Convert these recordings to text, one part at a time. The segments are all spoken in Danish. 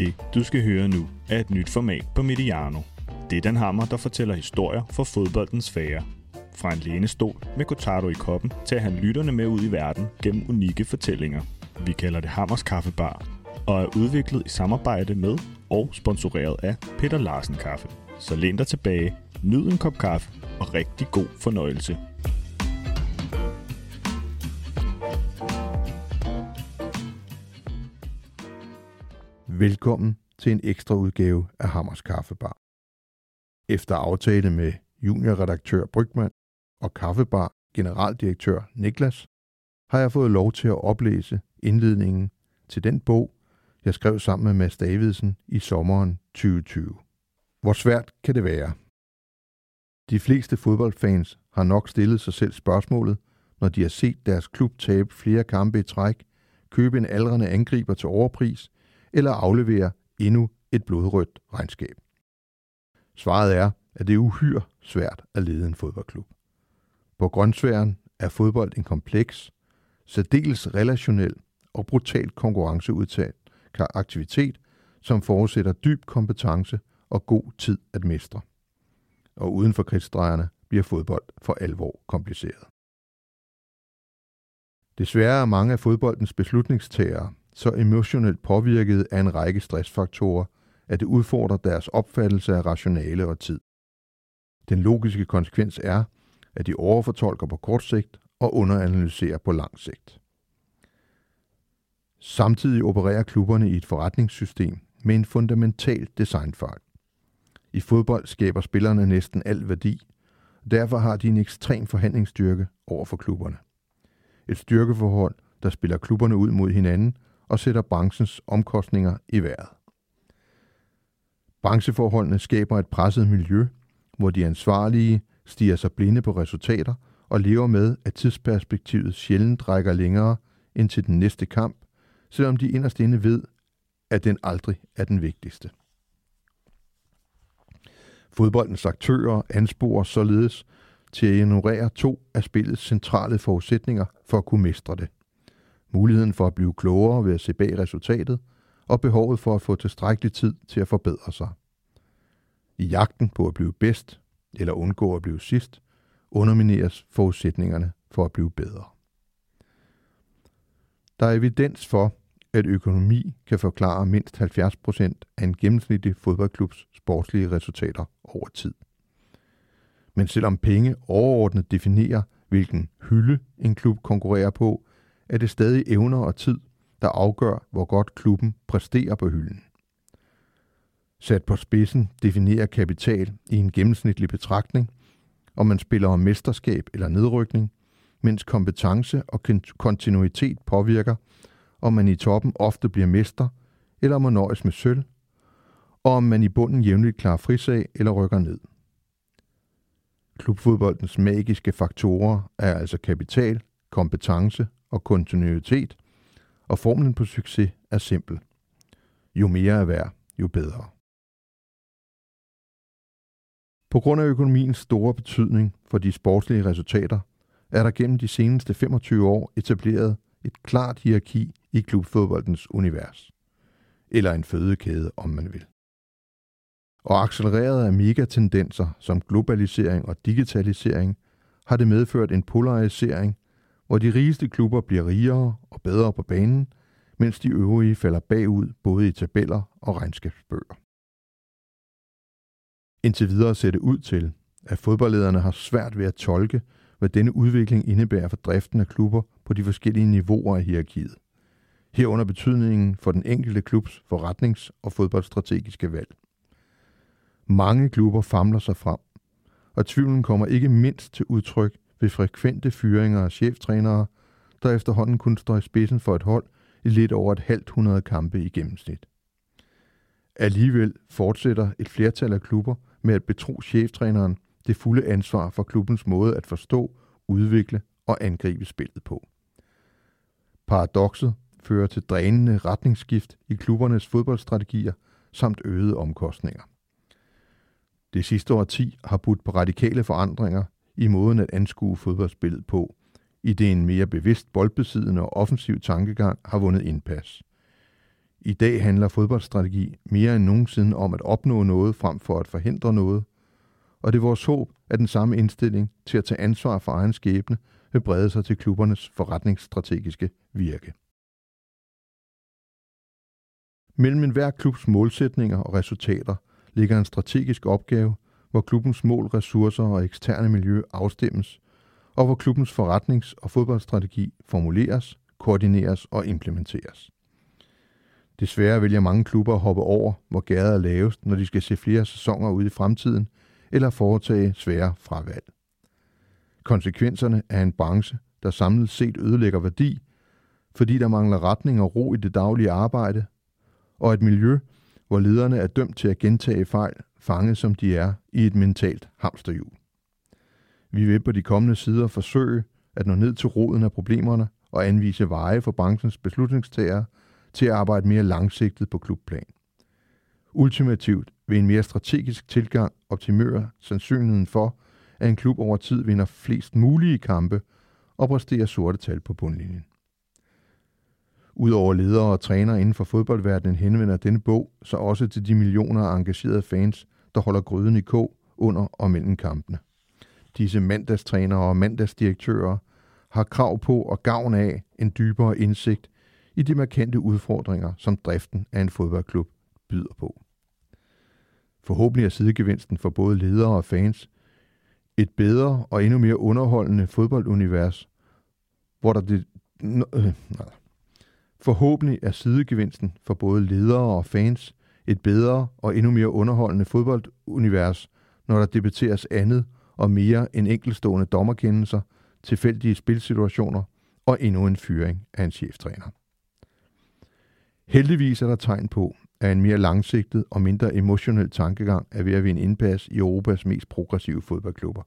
Det, du skal høre nu, er et nyt format på Mediano. Det er den hammer, der fortæller historier fra fodboldens sfære. Fra en lænestol med Cotardo i koppen til at lytterne med ud i verden gennem unikke fortællinger. Vi kalder det Hammers Kaffebar, og er udviklet i samarbejde med og sponsoreret af Peter Larsen Kaffe. Så læn dig tilbage, nyd en kop kaffe og rigtig god fornøjelse. Velkommen til en ekstra udgave af Hammers Kaffebar. Efter aftale med juniorredaktør Brygman og Kaffebar generaldirektør Niklas, har jeg fået lov til at oplæse indledningen til den bog, jeg skrev sammen med Mads Davidsen i sommeren 2020. Hvor svært kan det være? De fleste fodboldfans har nok stillet sig selv spørgsmålet, når de har set deres klub tabe flere kampe i træk, købe en aldrende angriber til overpris eller aflevere endnu et blodrødt regnskab. Svaret er, at det er uhyre svært at lede en fodboldklub. På grøntsværen er fodbold en kompleks, særdeles relationel og brutalt konkurrenceudtalt aktivitet, som forudsætter dyb kompetence og god tid at mestre. Og uden for krigsdrejerne bliver fodbold for alvor kompliceret. Desværre er mange af fodboldens beslutningstagere så emotionelt påvirket af en række stressfaktorer, at det udfordrer deres opfattelse af rationale og tid. Den logiske konsekvens er, at de overfortolker på kort sigt og underanalyserer på lang sigt. Samtidig opererer klubberne i et forretningssystem med en fundamental designfejl. I fodbold skaber spillerne næsten al værdi, og derfor har de en ekstrem forhandlingsstyrke over for klubberne. Et styrkeforhold, der spiller klubberne ud mod hinanden og sætter branchens omkostninger i vejret. Brancheforholdene skaber et presset miljø, hvor de ansvarlige stiger sig blinde på resultater og lever med, at tidsperspektivet sjældent rækker længere end til den næste kamp, selvom de inderst inde ved, at den aldrig er den vigtigste. Fodboldens aktører ansporer således til at ignorere to af spillets centrale forudsætninger for at kunne mestre det. Muligheden for at blive klogere ved at se bag resultatet, og behovet for at få tilstrækkelig tid til at forbedre sig. I jagten på at blive bedst, eller undgå at blive sidst, undermineres forudsætningerne for at blive bedre. Der er evidens for, at økonomi kan forklare mindst 70% af en gennemsnitlig fodboldklubs sportslige resultater over tid. Men selvom penge overordnet definerer, hvilken hylde en klub konkurrerer på, er det stadig evner og tid, der afgør, hvor godt klubben præsterer på hylden. Sat på spidsen definerer kapital i en gennemsnitlig betragtning, om man spiller om mesterskab eller nedrykning, mens kompetence og kontinuitet påvirker, om man i toppen ofte bliver mester, eller man nøjes med sølv, og om man i bunden jævnligt klarer frisag eller rykker ned. Klubfodboldens magiske faktorer er altså kapital, kompetence og kontinuitet, og formlen på succes er simpel. Jo mere er værd, jo bedre. På grund af økonomiens store betydning for de sportslige resultater, er der gennem de seneste 25 år etableret et klart hierarki i klubfodboldens univers. Eller en fødekæde, om man vil. Og accelereret af megatendenser som globalisering og digitalisering, har det medført en polarisering, hvor de rigeste klubber bliver rigere og bedre på banen, mens de øvrige falder bagud både i tabeller og regnskabsbøger. Indtil videre ser det ud til, at fodboldlederne har svært ved at tolke, hvad denne udvikling indebærer for driften af klubber på de forskellige niveauer af hierarkiet. Herunder betydningen for den enkelte klubs forretnings- og fodboldstrategiske valg. Mange klubber famler sig frem, og tvivlen kommer ikke mindst til udtryk ved frekvente fyringer af cheftrænere, der efterhånden kun står i spidsen for et hold i lidt over et halvt hundrede kampe i gennemsnit. Alligevel fortsætter et flertal af klubber med at betro cheftræneren det fulde ansvar for klubbens måde at forstå, udvikle og angribe spillet på. Paradokset fører til drænende retningsskift i klubbernes fodboldstrategier samt øgede omkostninger. Det sidste årti har budt på radikale forandringer i måden at anskue fodboldspillet på, i det en mere bevidst boldbesiddende og offensiv tankegang har vundet indpas. I dag handler fodboldstrategi mere end nogensinde om at opnå noget frem for at forhindre noget, og det er vores håb, at den samme indstilling til at tage ansvar for egen skæbne vil brede sig til klubbernes forretningsstrategiske virke. Mellem enhver klubs målsætninger og resultater ligger en strategisk opgave, hvor klubbens mål, ressourcer og eksterne miljø afstemmes, og hvor klubbens forretnings- og fodboldstrategi formuleres, koordineres og implementeres. Desværre vælger mange klubber at hoppe over, hvor gader er lavest, når de skal se flere sæsoner ud i fremtiden, eller foretage svære fravalg. Konsekvenserne er en branche, der samlet set ødelægger værdi, fordi der mangler retning og ro i det daglige arbejde, og et miljø, hvor lederne er dømt til at gentage fejl, fanget som de er i et mentalt hamsterhjul. Vi vil på de kommende sider forsøge at nå ned til roden af problemerne og anvise veje for branchens beslutningstagere til at arbejde mere langsigtet på klubplan. Ultimativt vil en mere strategisk tilgang optimere sandsynligheden for, at en klub over tid vinder flest mulige kampe og præsterer sorte tal på bundlinjen. Udover ledere og trænere inden for fodboldverdenen henvender denne bog så også til de millioner af engagerede fans, der holder gryden i kog under og mellem kampene. Disse mandagstrænere og mandagsdirektører har krav på og gavn af en dybere indsigt i de markante udfordringer, som driften af en fodboldklub byder på. Forhåbentlig er sidegevinsten for både ledere og fans et bedre og endnu mere underholdende fodboldunivers, hvor der det, øh, nej. Forhåbentlig er sidegevinsten for både ledere og fans et bedre og endnu mere underholdende fodboldunivers, når der debatteres andet og mere end enkelstående dommerkendelser, tilfældige spilsituationer og endnu en fyring af en cheftræner. Heldigvis er der tegn på, at en mere langsigtet og mindre emotionel tankegang er ved at vinde indpas i Europas mest progressive fodboldklubber.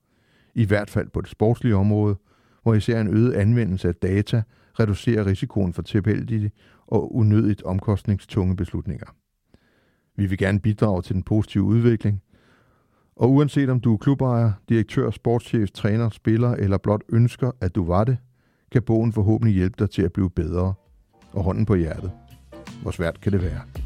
I hvert fald på det sportslige område, hvor især en øget anvendelse af data reducerer risikoen for tilfældige og unødigt omkostningstunge beslutninger. Vi vil gerne bidrage til den positive udvikling, og uanset om du er klubejer, direktør, sportschef, træner, spiller eller blot ønsker, at du var det, kan bogen forhåbentlig hjælpe dig til at blive bedre. Og hånden på hjertet. Hvor svært kan det være?